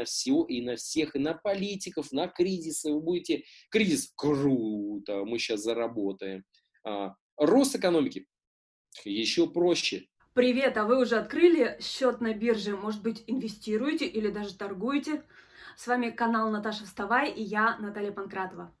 на все и на всех, и на политиков, на кризисы. Вы будете... Кризис, круто, мы сейчас заработаем. А, рост экономики, еще проще. Привет, а вы уже открыли счет на бирже? Может быть, инвестируете или даже торгуете? С вами канал Наташа Вставай и я, Наталья Панкратова.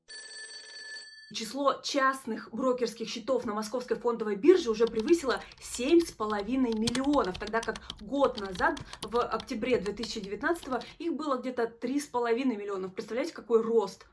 Число частных брокерских счетов на московской фондовой бирже уже превысило 7,5 миллионов, тогда как год назад, в октябре 2019, их было где-то 3,5 миллионов. Представляете, какой рост?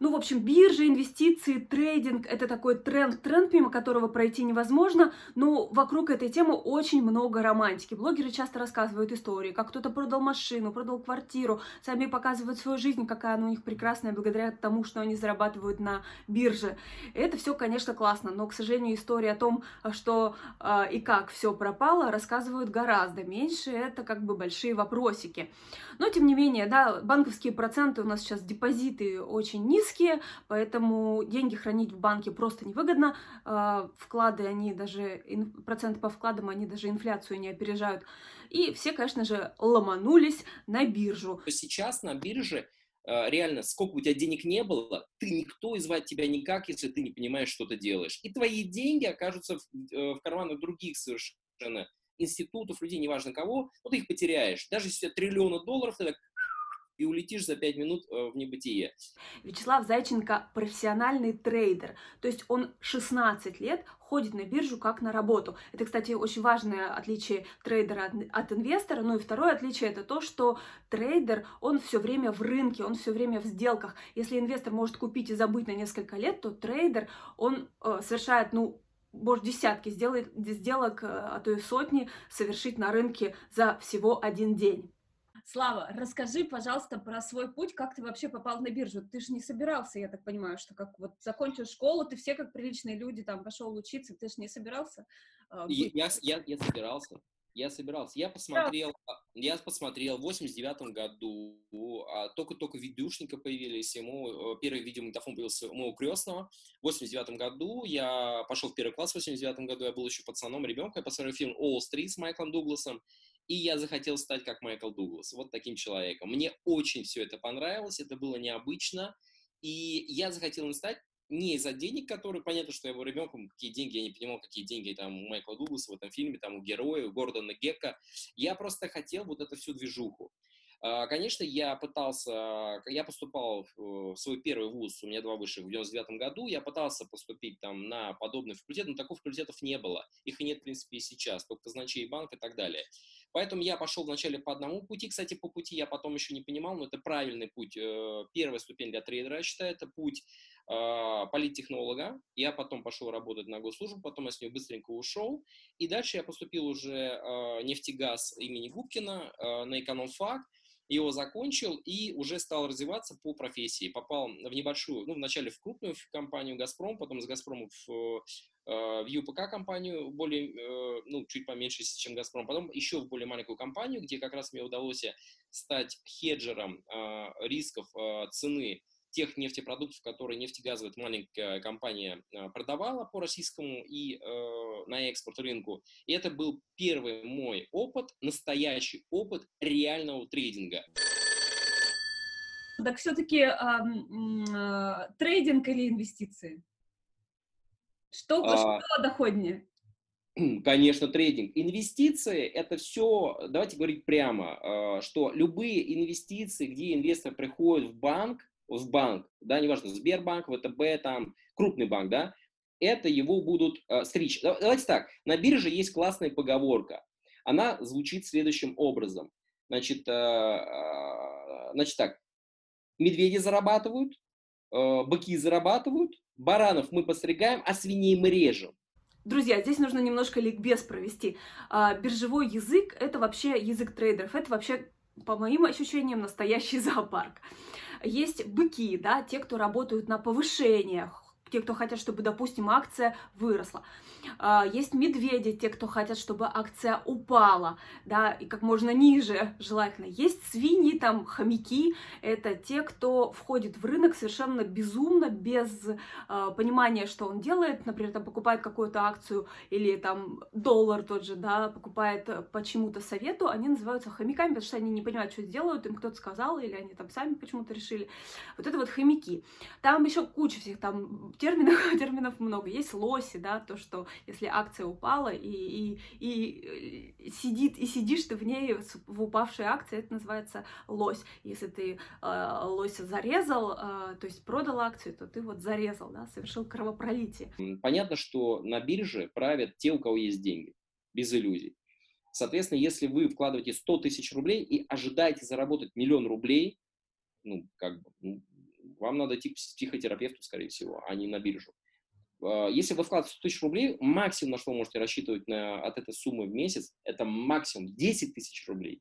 Ну, в общем, биржа, инвестиции, трейдинг – это такой тренд, тренд, мимо которого пройти невозможно, но вокруг этой темы очень много романтики. Блогеры часто рассказывают истории, как кто-то продал машину, продал квартиру, сами показывают свою жизнь, какая она у них прекрасная, благодаря тому, что они зарабатывают на бирже. Это все, конечно, классно, но, к сожалению, истории о том, что э, и как все пропало, рассказывают гораздо меньше, это как бы большие вопросики. Но, тем не менее, да, банковские проценты у нас сейчас, депозиты очень низкие, низкие, поэтому деньги хранить в банке просто невыгодно. А, вклады, они даже, проценты по вкладам, они даже инфляцию не опережают. И все, конечно же, ломанулись на биржу. Сейчас на бирже а, реально, сколько у тебя денег не было, ты никто и звать тебя никак, если ты не понимаешь, что ты делаешь. И твои деньги окажутся в, э, в карманах других совершенно институтов, людей, неважно кого, но ты их потеряешь. Даже если у тебя триллиона долларов, ты так и улетишь за 5 минут э, в небытие. Вячеслав Зайченко профессиональный трейдер, то есть он 16 лет ходит на биржу как на работу. Это, кстати, очень важное отличие трейдера от, инвестора. Ну и второе отличие это то, что трейдер, он все время в рынке, он все время в сделках. Если инвестор может купить и забыть на несколько лет, то трейдер, он э, совершает, ну, может, десятки сделок, э, а то и сотни совершить на рынке за всего один день. Слава, расскажи, пожалуйста, про свой путь, как ты вообще попал на биржу. Ты же не собирался, я так понимаю, что как вот закончил школу, ты все как приличные люди там пошел учиться, ты же не собирался? Э, я, я, я собирался. Я собирался. Я посмотрел, я посмотрел в 89 году, а, только-только видюшника появились, ему э, первый видеомагнитофон появился у моего крестного. В 89 году я пошел в первый класс в 89 году, я был еще пацаном, ребенком, я посмотрел фильм «All Street» с Майклом Дугласом, и я захотел стать как Майкл Дуглас, вот таким человеком. Мне очень все это понравилось, это было необычно, и я захотел им стать не из-за денег, которые, понятно, что я был ребенком, какие деньги, я не понимал, какие деньги там у Майкла Дугласа в этом фильме, там у героя, у Гордона Гекка. Я просто хотел вот эту всю движуху. А, конечно, я пытался, я поступал в свой первый вуз, у меня два высших в 99 году, я пытался поступить там на подобный факультет, но таких факультетов не было. Их и нет, в принципе, и сейчас, только казначей банк и так далее. Поэтому я пошел вначале по одному пути. Кстати, по пути я потом еще не понимал, но это правильный путь. Э, первая ступень для трейдера, я считаю, это путь э, политтехнолога. Я потом пошел работать на госслужбу, потом я с нее быстренько ушел. И дальше я поступил уже э, нефтегаз имени Губкина на экономфак его закончил и уже стал развиваться по профессии. Попал в небольшую, ну, вначале в крупную компанию «Газпром», потом с «Газпрома» в в ЮПК компанию, более, э, ну, чуть поменьше, чем «Газпром», потом еще в более маленькую компанию, где как раз мне удалось стать хеджером э, рисков цены тех нефтепродуктов, которые нефтегазовая маленькая компания продавала по российскому и э, на экспорт рынку. И это был первый мой опыт, настоящий опыт реального трейдинга. Так все-таки э, э, трейдинг или инвестиции? Что, а, что доходнее? Конечно, трейдинг. Инвестиции – это все, давайте говорить прямо, а, что любые инвестиции, где инвестор приходит в банк, в банк, да, неважно, Сбербанк, ВТБ, там, крупный банк, да, это его будут э, стричь. Давайте так, на бирже есть классная поговорка. Она звучит следующим образом. Значит, э, значит так, медведи зарабатывают, э, быки зарабатывают, Баранов мы постригаем, а свиней мы режем. Друзья, здесь нужно немножко ликбез провести. А, биржевой язык — это вообще язык трейдеров, это вообще, по моим ощущениям, настоящий зоопарк. Есть быки, да, те, кто работают на повышениях, те, кто хотят, чтобы, допустим, акция выросла. А, есть медведи, те, кто хотят, чтобы акция упала, да, и как можно ниже желательно. Есть свиньи, там, хомяки, это те, кто входит в рынок совершенно безумно, без э, понимания, что он делает, например, там покупает какую-то акцию или там доллар тот же, да, покупает по чему-то совету, они называются хомяками, потому что они не понимают, что делают, им кто-то сказал, или они там сами почему-то решили. Вот это вот хомяки. Там еще куча всех там терминов, терминов много. Есть лоси, да, то, что если акция упала и, и, и э, сидит, и сидишь ты в ней, в упавшей акции, это называется лось. Если ты э, лося зарезал, э, то есть продал акцию, то ты вот зарезал, да, совершил кровопролитие. Понятно, что на бирже правят те, у кого есть деньги, без иллюзий. Соответственно, если вы вкладываете 100 тысяч рублей и ожидаете заработать миллион рублей, ну, как бы, ну, вам надо идти к психотерапевту, скорее всего, а не на биржу. А, если вы вкладываете 100 тысяч рублей, максимум, на что вы можете рассчитывать на, от этой суммы в месяц, это максимум 10 тысяч рублей.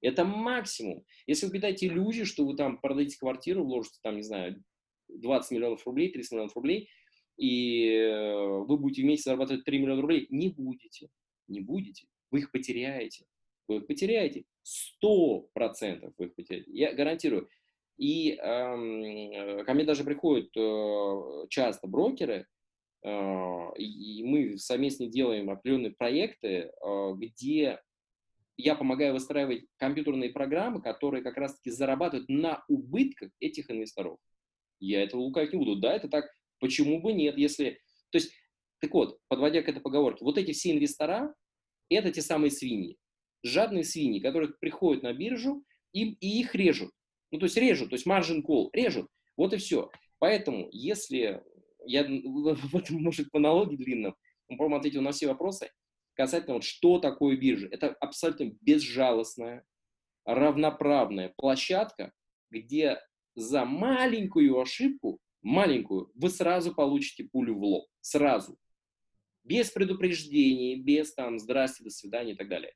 Это максимум. Если вы питаете иллюзию, что вы там продадите квартиру, вложите там, не знаю, 20 миллионов рублей, 30 миллионов рублей, и э, вы будете в месяц зарабатывать 3 миллиона рублей, не будете. Не будете вы их потеряете. Вы их потеряете. Сто процентов вы их потеряете. Я гарантирую. И э, ко мне даже приходят э, часто брокеры, э, и мы совместно делаем определенные проекты, э, где я помогаю выстраивать компьютерные программы, которые как раз-таки зарабатывают на убытках этих инвесторов. Я этого лукавить не буду. Да, это так. Почему бы нет, если... То есть, так вот, подводя к этой поговорке, вот эти все инвестора, это те самые свиньи. Жадные свиньи, которые приходят на биржу и, и их режут. Ну, то есть режут, то есть margin call, режут. Вот и все. Поэтому, если я в этом, может, монологе длинном, по-моему, ответил на все вопросы, касательно вот, что такое биржа. Это абсолютно безжалостная, равноправная площадка, где за маленькую ошибку, маленькую, вы сразу получите пулю в лоб. Сразу без предупреждений, без там «здрасте», «до свидания» и так далее.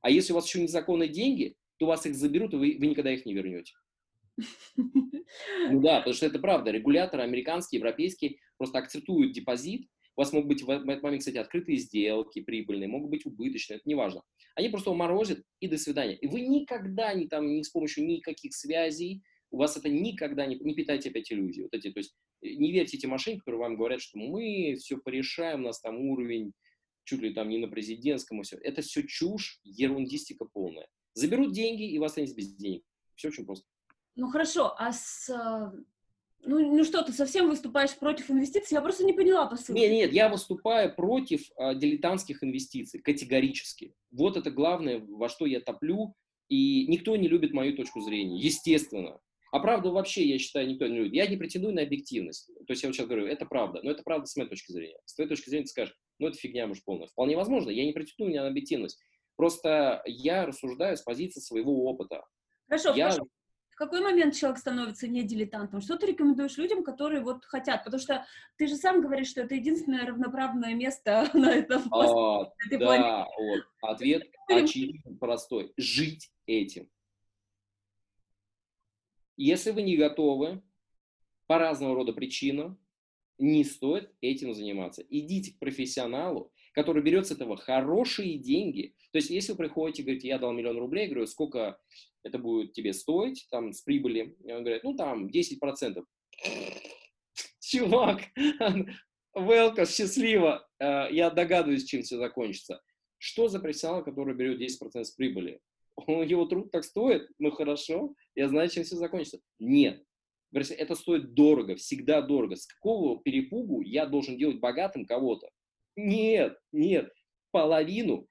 А если у вас еще незаконные деньги, то вас их заберут, и вы, вы никогда их не вернете. Ну да, потому что это правда. Регуляторы американские, европейские просто акцентуют депозит. У вас могут быть в этот момент, кстати, открытые сделки прибыльные, могут быть убыточные, это не важно. Они просто уморозят и до свидания. И вы никогда не там, ни с помощью никаких связей, у вас это никогда не, не питайте опять иллюзии. Вот эти, то есть э, не верьте этим мошенникам, которые вам говорят, что мы все порешаем, у нас там уровень чуть ли там не на президентском, и все. Это все чушь, ерундистика полная. Заберут деньги, и вас останется без денег. Все очень просто. Ну хорошо, а с... Э, ну, ну что, ты совсем выступаешь против инвестиций? Я просто не поняла посыл. Нет, нет, я выступаю против а, дилетантских инвестиций, категорически. Вот это главное, во что я топлю, и никто не любит мою точку зрения, естественно. А правду вообще, я считаю, никто не любит. Я не претендую на объективность. То есть я вот сейчас говорю, это правда, но это правда с моей точки зрения. С твоей точки зрения ты скажешь, ну это фигня, может, полная. Вполне возможно, я не претендую на объективность. Просто я рассуждаю с позиции своего опыта. Хорошо, я... хорошо. В какой момент человек становится не дилетантом? Что ты рекомендуешь людям, которые вот хотят? Потому что ты же сам говоришь, что это единственное равноправное место на этом а, Да, вот. Ответ очевидно простой. Жить этим. Если вы не готовы по разного рода причинам, не стоит этим заниматься. Идите к профессионалу, который берет с этого хорошие деньги. То есть, если вы приходите и говорите, я дал миллион рублей, говорю, сколько это будет тебе стоить, там, с прибыли, и он говорит, ну, там, 10%. Чувак, welcome, счастливо, э, я догадываюсь, чем все закончится. Что за профессионал, который берет 10% с прибыли? его труд так стоит, ну хорошо, я знаю, чем все закончится. Нет. Это стоит дорого, всегда дорого. С какого перепугу я должен делать богатым кого-то? Нет, нет. Половину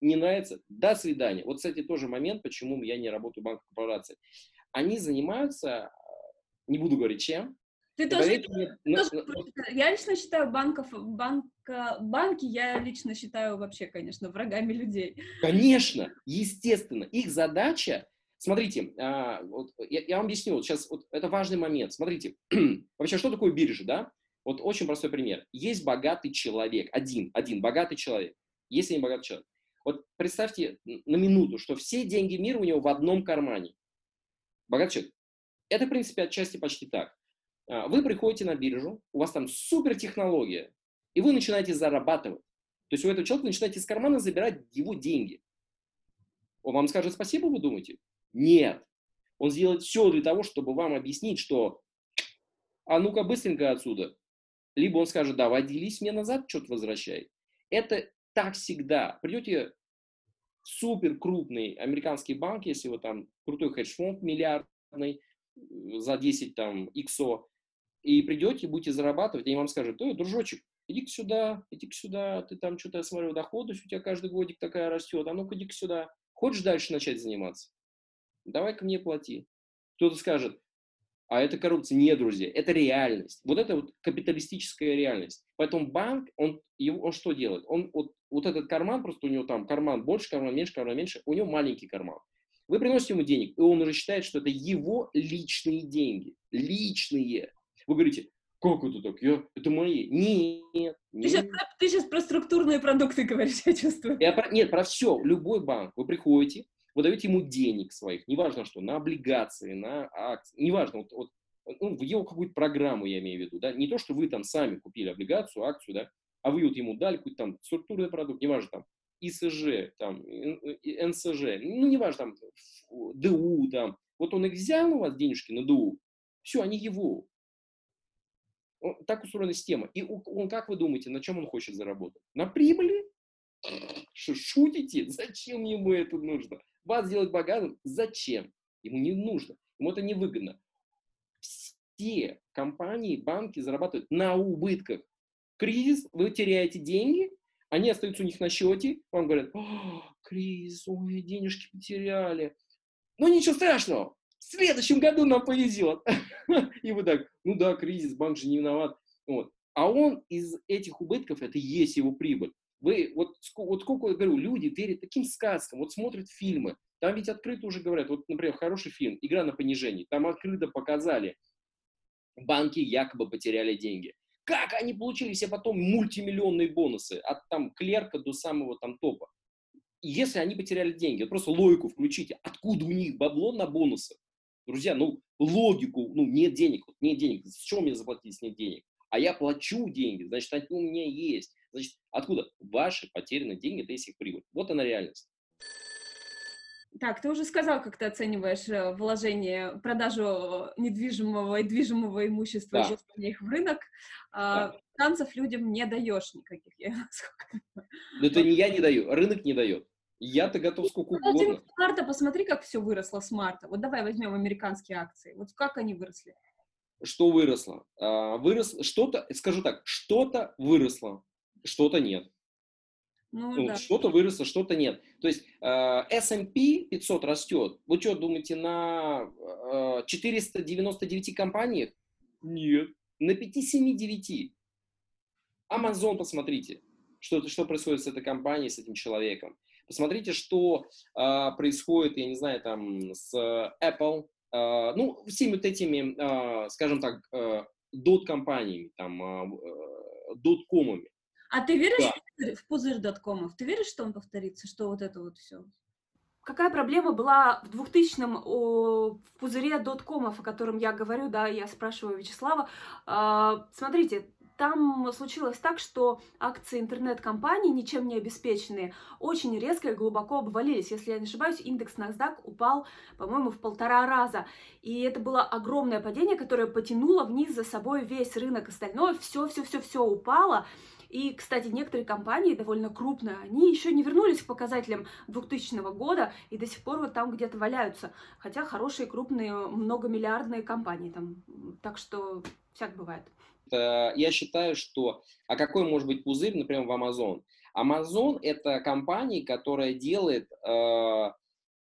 не нравится. До свидания. Вот, кстати, тоже момент, почему я не работаю в банковской корпорации. Они занимаются, не буду говорить чем, ты тоже, мне, но, тоже но, я лично считаю банков, банка, банки, я лично считаю вообще, конечно, врагами людей. Конечно, естественно. Их задача, смотрите, а, вот, я, я вам объясню, вот сейчас вот, это важный момент. Смотрите, вообще, что такое биржа, да? Вот очень простой пример. Есть богатый человек, один, один богатый человек. Есть не богатый человек. Вот представьте на минуту, что все деньги мира у него в одном кармане. Богатый человек. Это, в принципе, отчасти почти так. А, вы приходите на биржу, у вас там супер технология, и вы начинаете зарабатывать. То есть у этого человека начинаете из кармана забирать его деньги. Он вам скажет спасибо, вы думаете? Нет. Он сделает все для того, чтобы вам объяснить, что а ну-ка быстренько отсюда. Либо он скажет, давай делись мне назад, что-то возвращай. Это так всегда. Придете в супер крупный американский банк, если вы там крутой хедж-фонд миллиардный за 10 там иксо, и придете, будете зарабатывать, и они вам скажут, ой, дружочек, иди-ка сюда, иди-ка сюда, ты там что-то, я смотрю, доходность у тебя каждый годик такая растет, а ну-ка иди-ка сюда. Хочешь дальше начать заниматься? Давай-ка мне плати. Кто-то скажет, а это коррупция. Нет, друзья, это реальность. Вот это вот капиталистическая реальность. Поэтому банк, он, его, он что делает? Он вот, вот этот карман, просто у него там карман больше, карман меньше, карман меньше, у него маленький карман. Вы приносите ему денег, и он уже считает, что это его личные деньги. Личные. Вы говорите, как это так? Я, это мои. Нет. Ты, Сейчас, ты сейчас про структурные продукты говоришь, я чувствую. Я про, нет, про все. Любой банк. Вы приходите, вы даете ему денег своих, неважно что, на облигации, на акции, неважно, вот, вот, ну, в его какую-то программу я имею в виду, да, не то, что вы там сами купили облигацию, акцию, да, а вы вот ему дали какой-то там структурный продукт, неважно там, ИСЖ, там, НСЖ, ну, неважно там, ДУ, там, вот он их взял у вас денежки на ДУ, все, они его, так устроена система. И он, как вы думаете, на чем он хочет заработать? На прибыли? Шутите? Зачем ему это нужно? Вас сделать богатым? Зачем? Ему не нужно. Ему это невыгодно. Все компании, банки зарабатывают на убытках. Кризис, вы теряете деньги, они остаются у них на счете, вам говорят, кризис, ой, денежки потеряли. Ну ничего страшного, в следующем году нам повезет. И вы так, ну да, кризис, банк же не виноват. Вот. А он из этих убытков, это есть его прибыль. Вы, вот, вот сколько я говорю, люди верят таким сказкам, вот смотрят фильмы, там ведь открыто уже говорят, вот, например, хороший фильм «Игра на понижении», там открыто показали, банки якобы потеряли деньги. Как они получили себе потом мультимиллионные бонусы от там клерка до самого там топа? Если они потеряли деньги, вот просто логику включите, откуда у них бабло на бонусы? Друзья, ну логику, ну нет денег, вот нет денег, с чего мне заплатить, если нет денег? А я плачу деньги, значит, они у меня есть. Значит, откуда? Ваши потерянные деньги, это есть их прибыль. Вот она реальность. Так, ты уже сказал, как ты оцениваешь э, вложение, продажу недвижимого и движимого имущества да. и вложение их в рынок. А, да. Танцев людям не даешь никаких. Я, Но это не я не даю, рынок не дает. Я-то готов сколько ну, угодно. С марта посмотри, как все выросло с марта. Вот давай возьмем американские акции. Вот как они выросли? Что выросло? А, выросло что-то, скажу так, что-то выросло что-то нет. Ну, ну, да. Что-то выросло, что-то нет. То есть э, S&P 500 растет. Вы что, думаете, на э, 499 компаниях? Нет. На 5-7-9. Amazon, посмотрите, что, что происходит с этой компанией, с этим человеком. Посмотрите, что э, происходит, я не знаю, там, с Apple, э, ну, всеми вот этими, э, скажем так, э, дот-компаниями, там, э, дот-комами. А ты веришь да. в пузырь доткомов? Ты веришь, что он повторится, что вот это вот все? Какая проблема была в 2000-м в пузыре доткомов, о котором я говорю, да, я спрашиваю Вячеслава. А, смотрите, там случилось так, что акции интернет-компаний, ничем не обеспеченные, очень резко и глубоко обвалились. Если я не ошибаюсь, индекс NASDAQ упал, по-моему, в полтора раза. И это было огромное падение, которое потянуло вниз за собой весь рынок. Остальное все-все-все-все упало. И, кстати, некоторые компании, довольно крупные, они еще не вернулись к показателям 2000 года и до сих пор вот там где-то валяются. Хотя хорошие, крупные, многомиллиардные компании там. Так что всяк бывает. Я считаю, что... А какой может быть пузырь, например, в Amazon? Amazon — это компания, которая делает э,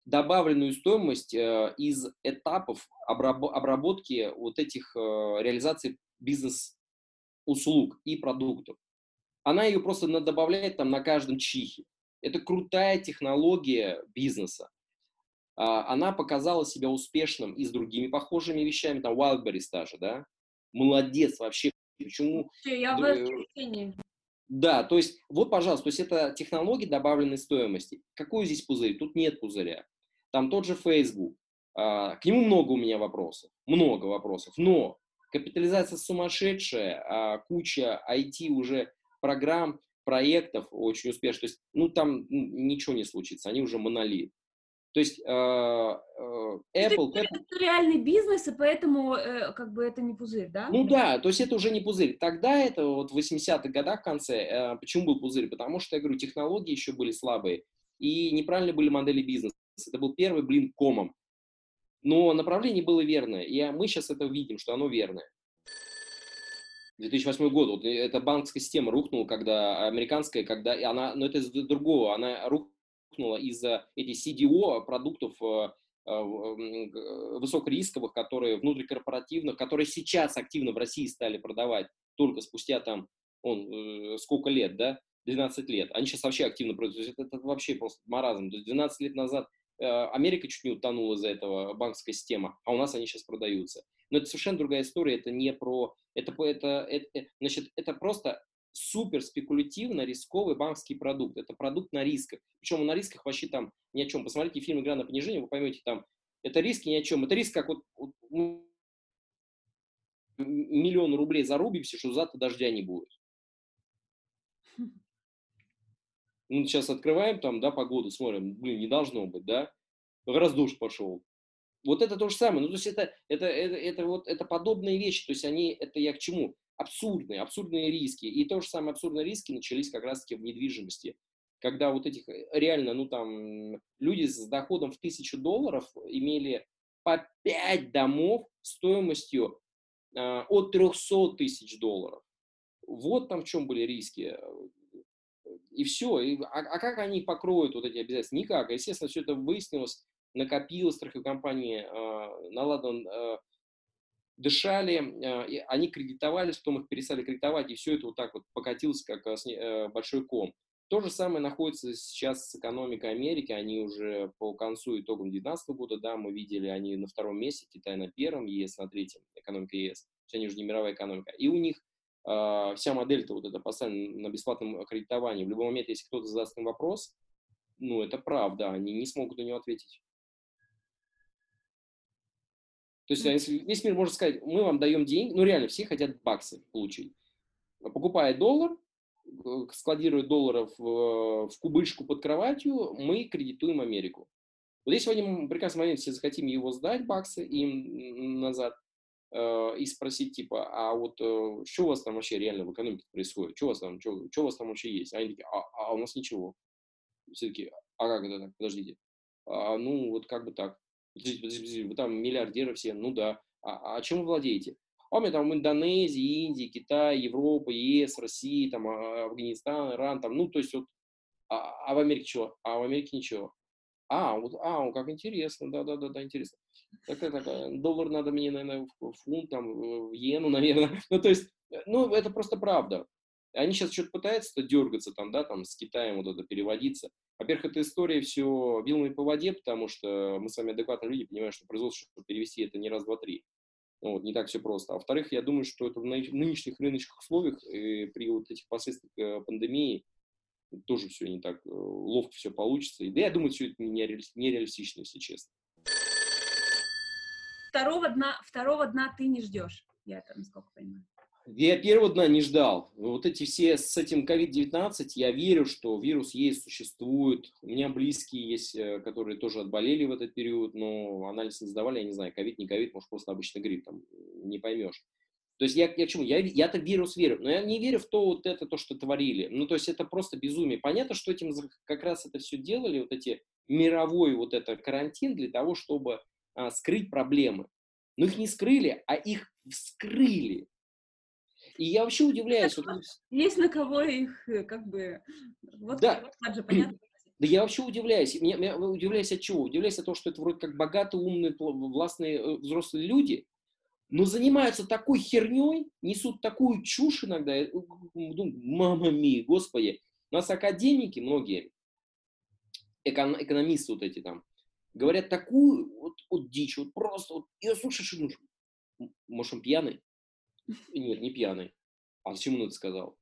добавленную стоимость э, из этапов обраб- обработки вот этих э, реализаций бизнес-услуг и продуктов она ее просто добавляет там на каждом чихе. Это крутая технология бизнеса. А, она показала себя успешным и с другими похожими вещами, там Wildberries даже, да? Молодец вообще. Почему? Я в восхищении. Да, то есть, вот, пожалуйста, то есть это технологии добавленной стоимости. Какой здесь пузырь? Тут нет пузыря. Там тот же Facebook. А, к нему много у меня вопросов. Много вопросов. Но Капитализация сумасшедшая, а куча IT уже программ, проектов очень успешных. То есть, ну, там ничего не случится, они уже монолит. То есть э, э, Apple... Это, это реальный бизнес, и поэтому э, как бы это не пузырь, да? Ну да, то есть это уже не пузырь. Тогда это вот в 80-х годах в конце, э, почему был пузырь? Потому что, я говорю, технологии еще были слабые, и неправильно были модели бизнеса. Это был первый блин комом. Но направление было верное, и мы сейчас это видим, что оно верное. 2008 год, вот эта банковская система рухнула, когда американская, когда и она, но это из другого, она рухнула из-за этих CDO продуктов э, э, высокорисковых, которые внутрикорпоративных, которые сейчас активно в России стали продавать только спустя там, он, э, сколько лет, да, 12 лет. Они сейчас вообще активно продают. Это, это вообще просто маразм. То есть 12 лет назад Америка чуть не утонула из-за этого, банковская система, а у нас они сейчас продаются. Но это совершенно другая история, это не про... Это, это, это, э, значит, это просто супер спекулятивно рисковый банковский продукт. Это продукт на рисках. Причем на рисках вообще там ни о чем. Посмотрите фильм «Игра на понижение», вы поймете там, это риски ни о чем. Это риск, как вот, вот миллион рублей зарубимся, что завтра дождя не будет. Ну, сейчас открываем там, да, погоду, смотрим, блин, не должно быть, да, раз дождь пошел. Вот это то же самое. Ну, то есть это, это, это, это, вот, это подобные вещи. То есть они, это я к чему? Абсурдные, абсурдные риски. И то же самое абсурдные риски начались как раз-таки в недвижимости. Когда вот этих э, реально, ну там, люди с доходом в тысячу долларов имели по 5 домов стоимостью э, от 300 тысяч долларов. Вот там в чем были риски. И все. И, а, а как они покроют вот эти обязательства? Никак. Естественно, все это выяснилось накопилось, страховые компании э, дышали, э, они кредитовались, потом их перестали кредитовать, и все это вот так вот покатилось, как э, большой ком. То же самое находится сейчас с экономикой Америки, они уже по концу итогам 2019 года, да, мы видели, они на втором месте, Китай на первом, ЕС на третьем, экономика ЕС, то есть они уже не мировая экономика. И у них э, вся модель-то вот это поставлена на бесплатном кредитовании. В любой момент, если кто-то задаст им вопрос, ну, это правда, они не смогут на него ответить. То есть, если весь мир может сказать, мы вам даем деньги, ну реально все хотят баксы получить. Покупая доллар, э, складируя долларов в кубышку под кроватью, мы кредитуем Америку. Вот если в один прекрасный момент все захотим его сдать, баксы, им назад, э, и спросить, типа, а вот э, что у вас там вообще реально в экономике происходит? Что у вас там, что, что у вас там вообще есть? А они такие, а, а у нас ничего. Все таки а как это так? Подождите. А, ну, вот как бы так вы там миллиардеры все, ну да. А, а чем вы владеете? А у меня там Индонезия, Индия, Китай, Европа, ЕС, Россия, там, а, Афганистан, Иран, там, ну, то есть вот, а, а в Америке чего? А в Америке ничего. А, вот, а, как интересно, да-да-да, да, интересно. Такая, такая, доллар надо мне, наверное, в фунт, там, в иену, наверное. Ну, то есть, ну, это просто правда. Они сейчас что-то пытаются дергаться там, да, там с Китаем вот это переводиться. Во-первых, эта история все вилами по воде, потому что мы с вами адекватные люди понимаем, что производство чтобы перевести это не раз, два, три. Ну, вот, не так все просто. А во-вторых, я думаю, что это в нынешних рыночных условиях и при вот этих последствиях э, пандемии тоже все не так э, ловко все получится. И, да, я думаю, все это нереалистично, если честно. Второго дна, второго дна ты не ждешь, я это насколько понимаю. Я первого дна не ждал. Вот эти все с этим COVID-19, я верю, что вирус есть, существует. У меня близкие есть, э, которые тоже отболели в этот период, но анализ не сдавали, я не знаю, ковид, не ковид, может, просто обычный грипп, там, не поймешь. То есть я, я чему? Я, я-то вирус верю, но я не верю в то вот это, то, что творили. Ну, то есть это просто безумие. Понятно, что этим как раз это все делали, вот эти мировой вот это карантин для того, чтобы а, скрыть проблемы. Но их не скрыли, а их вскрыли. И я вообще удивляюсь. Вот, есть на кого их, э, как бы, вот, да. вот же понятно. Да я вообще удивляюсь. Меня, меня удивляюсь от чего? Удивляюсь от того, что это вроде как богатые, умные, властные э, взрослые люди, но занимаются такой херней, несут такую чушь иногда. Я думаю, мама ми, господи. У нас академики многие, экон, экономисты вот эти там, говорят такую вот, вот дичь, вот просто, вот, ее слушаешь и думаешь, может, он пьяный? Нет, не пьяный. А зачем он это сказал?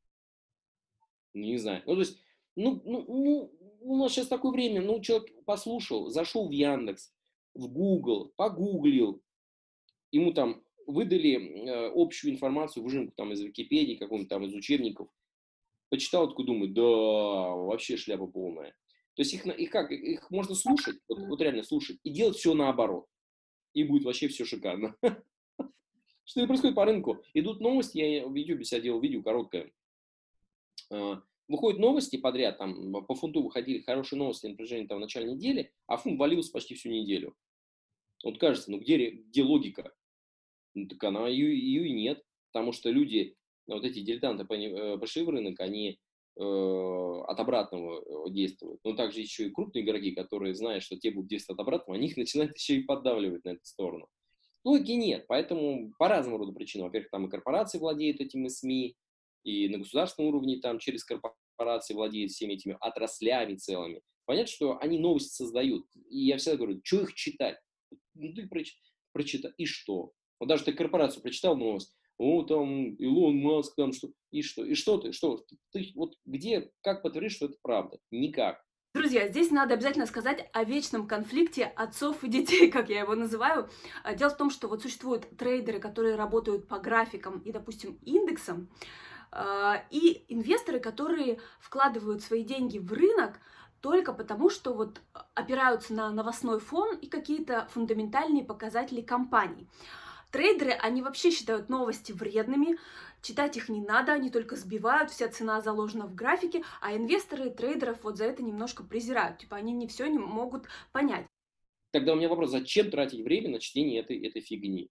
Не знаю. Ну, то есть, ну, ну, ну, у нас сейчас такое время, ну, человек послушал, зашел в Яндекс, в Google, погуглил, ему там выдали э, общую информацию, выжимку там из Википедии, какого-нибудь там из учебников. Почитал, такой думаю, да, вообще шляпа полная. То есть их, их как, их можно слушать, вот, вот реально слушать, и делать все наоборот. И будет вообще все шикарно. Что происходит по рынку? Идут новости, я в YouTube себя делал видео короткое. А, выходят новости подряд, там по фунту выходили хорошие новости на протяжении там, начале недели, а фунт валился почти всю неделю. Вот кажется, ну где, где логика? Ну, так она ее, ее и нет, потому что люди, вот эти дилетанты э, пошли в рынок, они э, от обратного э, действуют. Но также еще и крупные игроки, которые знают, что те будут действовать от обратного, они их начинают еще и поддавливать на эту сторону. Логики нет, поэтому по разному роду причинам. Во-первых, там и корпорации владеют этими СМИ, и на государственном уровне там через корпорации владеют всеми этими отраслями целыми. Понятно, что они новости создают. И я всегда говорю, что их читать? Ну, ты проч... прочитай. И что? Вот даже ты корпорацию прочитал новость, о, там, Илон Маск, там, что, и что, и что ты, что, ты, вот где, как подтвердишь, что это правда? Никак. Друзья, здесь надо обязательно сказать о вечном конфликте отцов и детей, как я его называю. А, дело в том, что вот существуют трейдеры, которые работают по графикам и, допустим, индексам, а, и инвесторы, которые вкладывают свои деньги в рынок только потому, что вот опираются на новостной фон и какие-то фундаментальные показатели компаний. Трейдеры, они вообще считают новости вредными, читать их не надо, они только сбивают, вся цена заложена в графике, а инвесторы трейдеров вот за это немножко презирают, типа они не все не могут понять. Тогда у меня вопрос, зачем тратить время на чтение этой, этой фигни?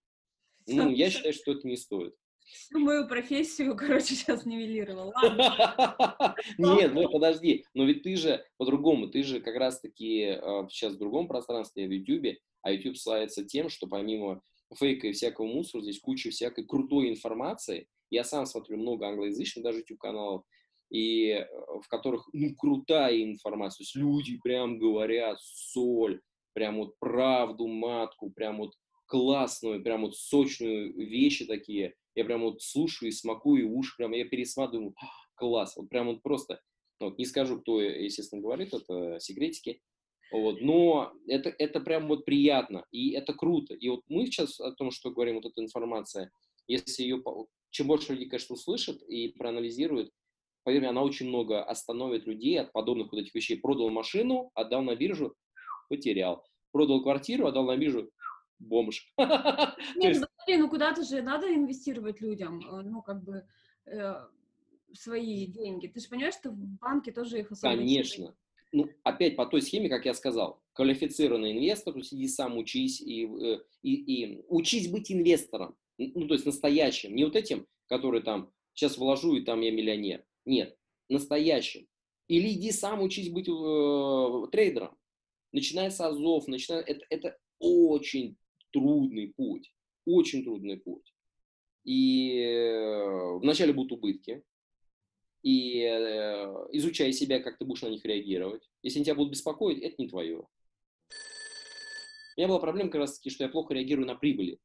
Ну, я считаю, что это не стоит. Всю мою профессию, короче, сейчас нивелировал. Нет, ну подожди, но ведь ты же по-другому, ты же как раз-таки сейчас в другом пространстве, в YouTube, а YouTube славится тем, что помимо фейка и всякого мусора, здесь куча всякой крутой информации. Я сам смотрю много англоязычных даже YouTube-каналов, и э, в которых, ну, крутая информация. То есть люди прям говорят соль, прям вот правду матку, прям вот классную, прям вот сочную вещи такие. Я прям вот слушаю и смакую, и уши прям, я пересматриваю, «А, класс. Вот прям вот просто, вот не скажу, кто, естественно, говорит, это секретики, вот, но это, это прям вот приятно, и это круто. И вот мы сейчас о том, что говорим, вот эта информация, если ее, чем больше людей, конечно, услышат и проанализируют, поверь мне, она очень много остановит людей от подобных вот этих вещей. Продал машину, отдал на биржу, потерял. Продал квартиру, отдал на биржу, бомж. Нет, ну, ну куда-то же надо инвестировать людям, э, ну как бы э, свои деньги. Ты же понимаешь, что в банке тоже их особо Конечно ну, опять по той схеме, как я сказал, квалифицированный инвестор, то есть иди сам учись и, э, и, и учись быть инвестором, ну, то есть настоящим, не вот этим, который там сейчас вложу и там я миллионер. Нет, настоящим. Или иди сам учись быть э, трейдером. Начиная с азов, начиная, это, это очень трудный путь, очень трудный путь. И э, вначале будут убытки, и э, изучай себя, как ты будешь на них реагировать. Если они тебя будут беспокоить, это не твое. У меня была проблема как раз таки, что я плохо реагирую на прибыли.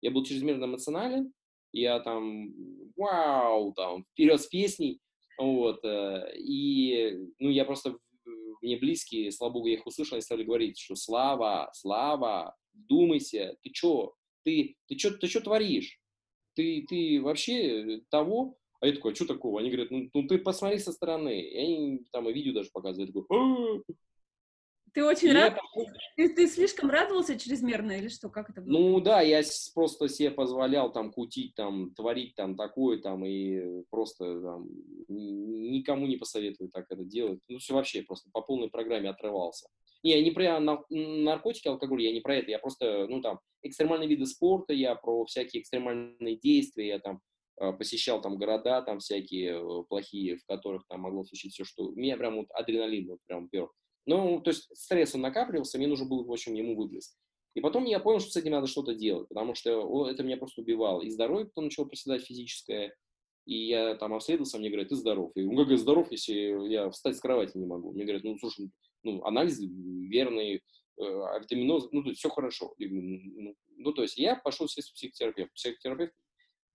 Я был чрезмерно эмоционален, я там, вау, там, вперед с песней, вот, э, и, ну, я просто, мне близкие, слава богу, я их услышал, они стали говорить, что Слава, Слава, думайся, ты чё, ты, ты чё, ты чё творишь? Ты, ты вообще того, а я такой, а что такого? Они говорят, ну, ну ты посмотри со стороны. И они там и видео даже показывают. Я такой, ты очень рад? Ты, ты слишком радовался чрезмерно или что? Как это было? Ну да, я просто себе позволял там кутить, там, творить там такое, там, и просто там, никому не посоветую так это делать. Ну все вообще, просто по полной программе отрывался. Не, я не про наркотики, алкоголь, я не про это, я просто, ну там, экстремальные виды спорта, я про всякие экстремальные действия, я там посещал там города там всякие э, плохие, в которых там могло случиться все, что... Меня прям вот адреналин вот прям пер. Ну, то есть стресс он накапливался, мне нужно было, в общем, ему выплеск. И потом я понял, что с этим надо что-то делать, потому что это меня просто убивало. И здоровье потом начало проседать физическое, и я там обследовался, мне говорят, ты здоров. Я говорю, ну как я здоров, если я встать с кровати не могу? Мне говорят, ну слушай, ну анализы верные, э, витаминоз, ну то есть все хорошо. Говорю, «Ну, ну, ну, то есть я пошел сесть в психотерапевт. Психотерапевт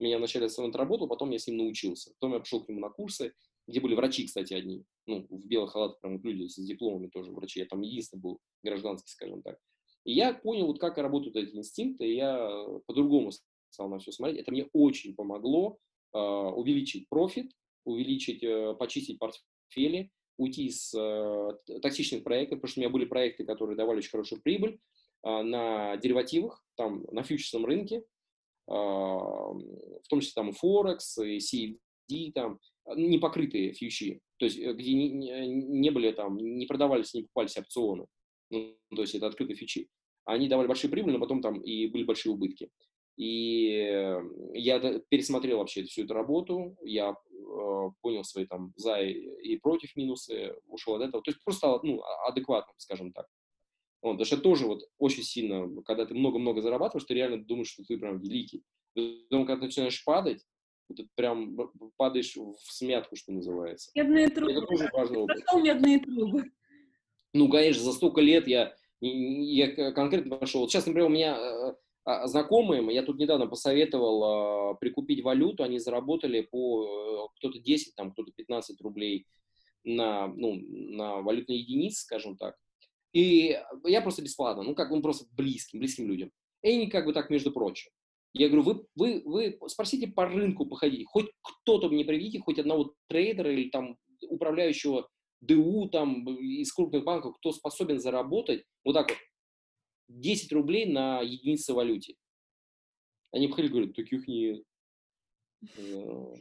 меня вначале с работал, потом я с ним научился. Потом я пошел к нему на курсы, где были врачи, кстати, одни. Ну, в белых халатах прям люди с дипломами тоже врачи. Я там единственный был гражданский, скажем так. И я понял, вот как работают эти инстинкты, и я по-другому стал на все смотреть. Это мне очень помогло э, увеличить профит, увеличить, э, почистить портфели, уйти из э, токсичных проектов, потому что у меня были проекты, которые давали очень хорошую прибыль э, на деривативах, там, на фьючерсном рынке, э, в том числе там Форекс, и CFD, там, не покрытые фьючи, то есть где не, не были там, не продавались, не покупались опционы, ну, то есть это открытые фьючи. Они давали большие прибыли, но потом там и были большие убытки. И я пересмотрел вообще всю эту работу, я э, понял свои там за и против минусы, ушел от этого. То есть просто стал ну, а, адекватным, скажем так. Вот, потому что тоже вот очень сильно, когда ты много-много зарабатываешь, ты реально думаешь, что ты прям великий. Потом, когда ты начинаешь падать, ты прям падаешь в смятку, что называется. Медные трубы. Это тоже важный опыт. Что медные трубы? Ну, конечно, за столько лет я, я конкретно пошел. Вот сейчас, например, у меня э, а, знакомым, я тут недавно посоветовал а, прикупить валюту, они заработали по э, кто-то 10, там, кто-то 15 рублей на, ну, на валютные единицы, скажем так. И я просто бесплатно, ну, как он просто близким, близким людям. И они как бы так, между прочим. Я говорю, вы, вы, вы спросите по рынку походите, хоть кто-то мне приведите, хоть одного трейдера или там управляющего ДУ там из крупных банков, кто способен заработать вот так вот 10 рублей на единице валюте. Они приходили и говорят, таких нет. Э,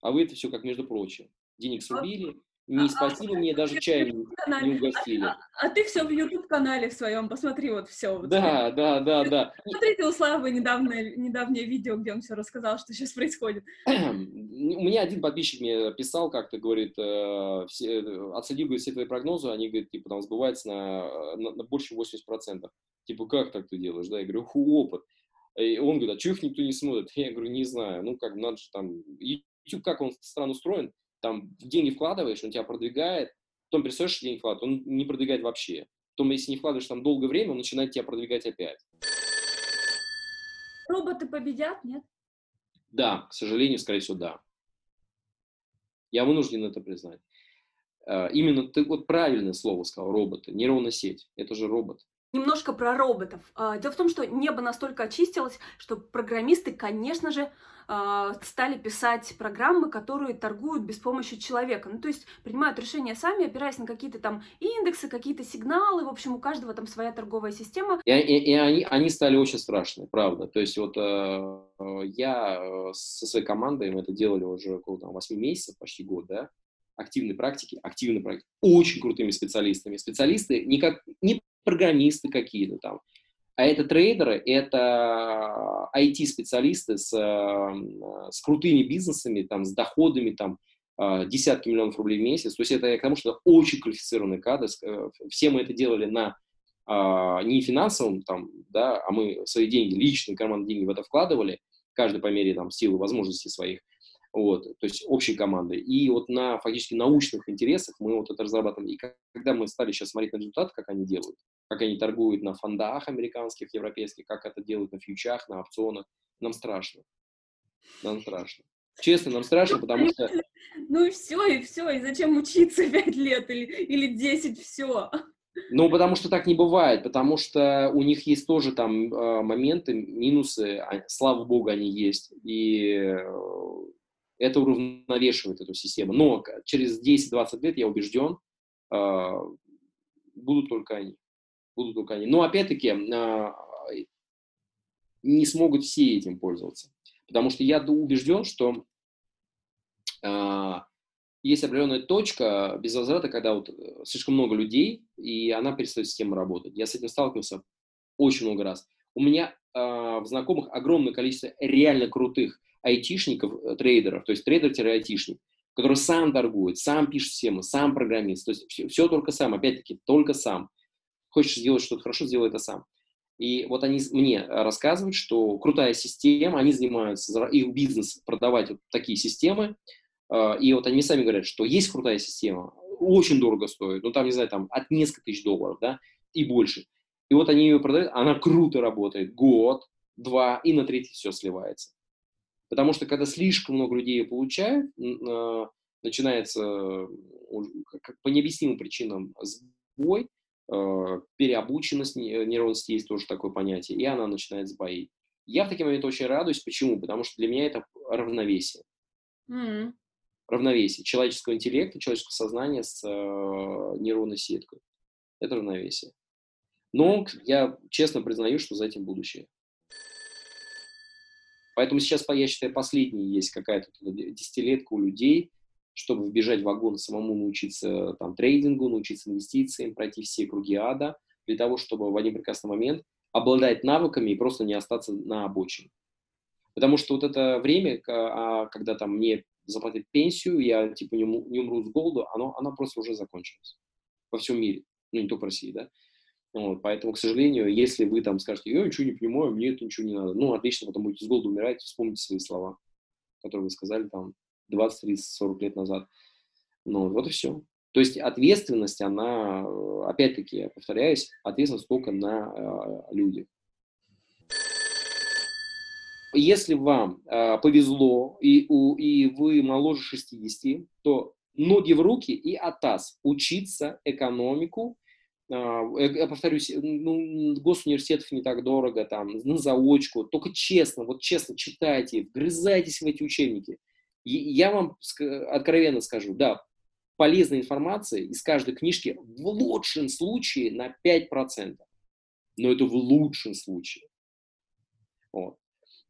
а вы это все как между прочим. Денег срубили, не спасибо мне, даже чаем не, угостили. А, а, а ты все в YouTube-канале в своем, посмотри вот все. Вот да, да, да, да. Смотрите у Славы недавнее, недавнее видео, где он все рассказал, что сейчас происходит. У меня один подписчик мне писал как-то, говорит, э, все, отследив говорит, все твои прогнозы, они, говорит, типа, там сбываются на, на, на больше 80%. Типа, как так ты делаешь, да? Я говорю, ху, опыт. И он говорит, а что их никто не смотрит? Я говорю, не знаю. Ну, как, надо же там... YouTube, как он странно устроен, там деньги вкладываешь, он тебя продвигает, потом перестаешь деньги вкладывать, он не продвигает вообще. Потом, если не вкладываешь там долгое время, он начинает тебя продвигать опять. Роботы победят, нет? Да, к сожалению, скорее всего, да. Я вынужден это признать. А, именно ты вот правильное слово сказал, роботы, нейронная сеть. Это же робот. Немножко про роботов. А, дело в том, что небо настолько очистилось, что программисты, конечно же, а, стали писать программы, которые торгуют без помощи человека. Ну, то есть принимают решения сами, опираясь на какие-то там индексы, какие-то сигналы. В общем, у каждого там своя торговая система. И, и, и они, они стали очень страшные, правда. То есть вот э, я со своей командой, мы это делали уже около там, 8 месяцев, почти год, да, активной практики, активной практики, очень крутыми специалистами. Специалисты не, как, не программисты какие-то там, а это трейдеры, это IT-специалисты с, э, с крутыми бизнесами, там, с доходами, там, э, десятки миллионов рублей в месяц. То есть это к тому, что это очень квалифицированный кадр. Э, все мы это делали на не финансовом, там, да, а мы свои деньги, личные карманные деньги в это вкладывали, каждый по мере там, силы, возможностей своих вот, то есть общей командой. И вот на фактически научных интересах мы вот это разрабатывали. И когда мы стали сейчас смотреть на результаты, как они делают, как они торгуют на фондах американских, европейских, как это делают на фьючах, на опционах, нам страшно. Нам страшно. Честно, нам страшно, потому что... Ну и все, и все, и зачем учиться 5 лет или, или 10, все. Ну, потому что так не бывает, потому что у них есть тоже там э, моменты, минусы, а, слава богу, они есть. И э, это уравновешивает эту систему. Но через 10-20 лет, я убежден, а, будут только они. Будут только они. Но опять-таки а, не смогут все этим пользоваться. Потому что я убежден, что а, есть определенная точка без возврата, когда вот э, слишком много людей, и она перестает система работать. Я с этим сталкивался очень много раз. У меня в знакомых огромное количество реально крутых айтишников, э, трейдеров, то есть трейдер-айтишник, который сам торгует, сам пишет схемы, сам программист, то есть все, все только сам, опять-таки, только сам. Хочешь сделать что-то хорошо, сделай это сам. И вот они мне рассказывают, что крутая система, они занимаются, их бизнес продавать вот такие системы, э, и вот они сами говорят, что есть крутая система, очень дорого стоит, ну там, не знаю, там от нескольких тысяч долларов, да, и больше. И вот они ее продают, она круто работает, год, два, и на третий все сливается. Потому что когда слишком много людей ее получают, а, начинается как по необъяснимым причинам сбой, а, переобученность нейронности есть тоже такое понятие, и она начинает сбоить. Я в такие моменты очень радуюсь. Почему? Потому что для меня это равновесие. М. Равновесие человеческого интеллекта, человеческого сознания с э, нейронной сеткой. Это равновесие. Но я честно признаю, что за этим будущее. Поэтому сейчас, я считаю, последняя есть какая-то десятилетка у людей, чтобы вбежать в вагон, самому научиться там, трейдингу, научиться инвестициям, пройти все круги ада, для того, чтобы в один прекрасный момент обладать навыками и просто не остаться на обочине. Потому что вот это время, а, когда там мне заплатят пенсию, я типа не, не умру с голоду, оно, оно просто уже закончилось во всем мире, ну не только в России, да. Вот, поэтому, к сожалению, если вы там скажете, я ничего не понимаю, мне это ничего не надо, ну, отлично, потом будете с голоду умирать, вспомните свои слова, которые вы сказали там 20, 30, 40 лет назад. Ну, вот и все. То есть ответственность, она, опять-таки, я повторяюсь, ответственность только на э, людях. Если вам э, повезло и, у, и вы моложе 60, то ноги в руки и атас. Учиться экономику. А, я повторюсь, ну, госуниверситетов не так дорого, там, на заочку. Только честно, вот честно читайте, вгрызайтесь в эти учебники. Я вам откровенно скажу, да, полезной информации из каждой книжки в лучшем случае на 5%. Но это в лучшем случае. Вот.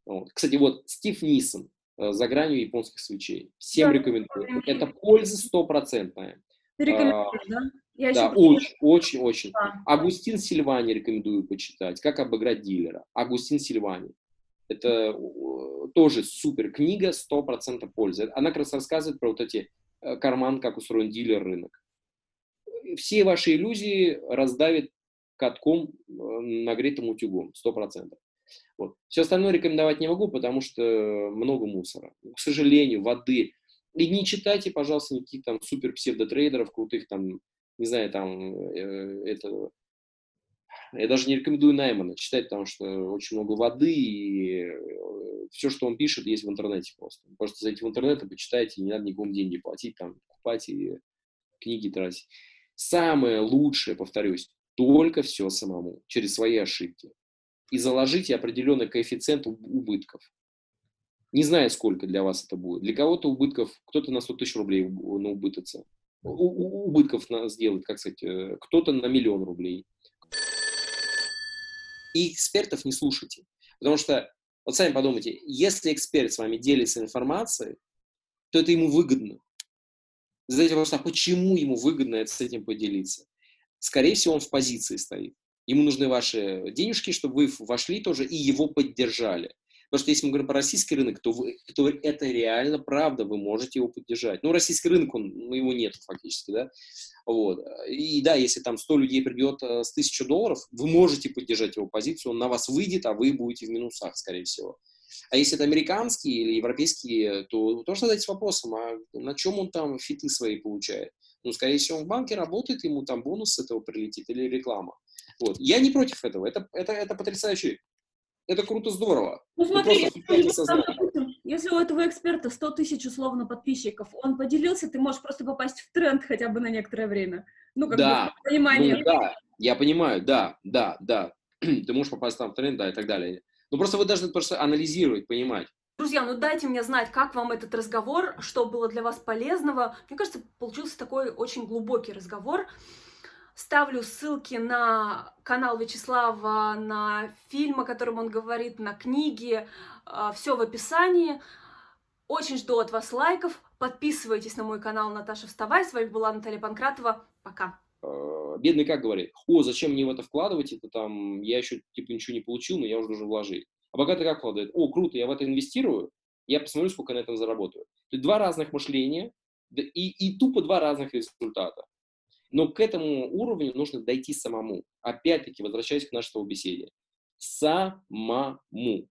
Вот. Кстати, вот Стив Нисон, Э, за гранью японских свечей. Всем да, рекомендую. Это польза стопроцентная. Ты рекомендуешь, а, да? Я да, очень, очень, очень. Да. Агустин Сильвани рекомендую почитать. Как обыграть дилера. Агустин Сильвани. Это тоже супер книга, 100% пользы. Она как раз рассказывает про вот эти э, карман, как устроен дилер рынок. Все ваши иллюзии раздавит катком, э, нагретым утюгом, 100%. Вот. Все остальное рекомендовать не могу, потому что много мусора. К сожалению, воды. И не читайте, пожалуйста, никаких там супер псевдотрейдеров, крутых там, не знаю, там, э, это... Я даже не рекомендую Наймана читать, потому что очень много воды, и э, все, что он пишет, есть в интернете просто. Просто зайти в интернет и почитайте, не надо никому деньги платить, там, покупать и книги тратить. Самое лучшее, повторюсь, только все самому, через свои ошибки и заложите определенный коэффициент убытков. Не знаю, сколько для вас это будет. Для кого-то убытков, кто-то на 100 тысяч рублей на убытаться. У, убытков сделать, как сказать, э, кто-то на миллион рублей. И экспертов не слушайте. Потому что, вот сами подумайте, если эксперт с вами делится информацией, то это ему выгодно. Задайте вопрос, а почему ему выгодно с этим поделиться? Скорее всего, он в позиции стоит. Ему нужны ваши денежки, чтобы вы вошли тоже и его поддержали. Потому что если мы говорим про российский рынок, то, вы, то это реально правда, вы можете его поддержать. Ну, российский рынок, он, ну, его нет фактически, да. Вот. И да, если там 100 людей придет э, с 1000 долларов, вы можете поддержать его позицию, он на вас выйдет, а вы будете в минусах, скорее всего. А если это американские или европейские, то тоже задайтесь вопросом, а на чем он там фиты свои получает? Ну, скорее всего, он в банке работает, ему там бонус с этого прилетит или реклама. Вот. Я не против этого. Это, это, это потрясающе. Это круто, здорово. Ну смотри, если, если у этого эксперта 100 тысяч условно подписчиков, он поделился, ты можешь просто попасть в тренд хотя бы на некоторое время. Ну, как да, бы, понимание. Ну, да, я понимаю, да, да, да. ты можешь попасть там в тренд, да, и так далее. Но просто вы должны просто анализировать, понимать. Друзья, ну дайте мне знать, как вам этот разговор, что было для вас полезного. Мне кажется, получился такой очень глубокий разговор. Ставлю ссылки на канал Вячеслава, на фильм, о котором он говорит, на книги, а, все в описании. Очень жду от вас лайков. Подписывайтесь на мой канал Наташа Вставай. С вами была Наталья Панкратова. Пока. А, бедный как говорит, о, зачем мне в это вкладывать, это там, я еще типа ничего не получил, но я уже должен вложить. А богатый как вкладывает, о, круто, я в это инвестирую, я посмотрю, сколько на этом заработаю. То есть два разных мышления и, и тупо два разных результата. Но к этому уровню нужно дойти самому. Опять-таки, возвращаясь к нашей беседе. Самому.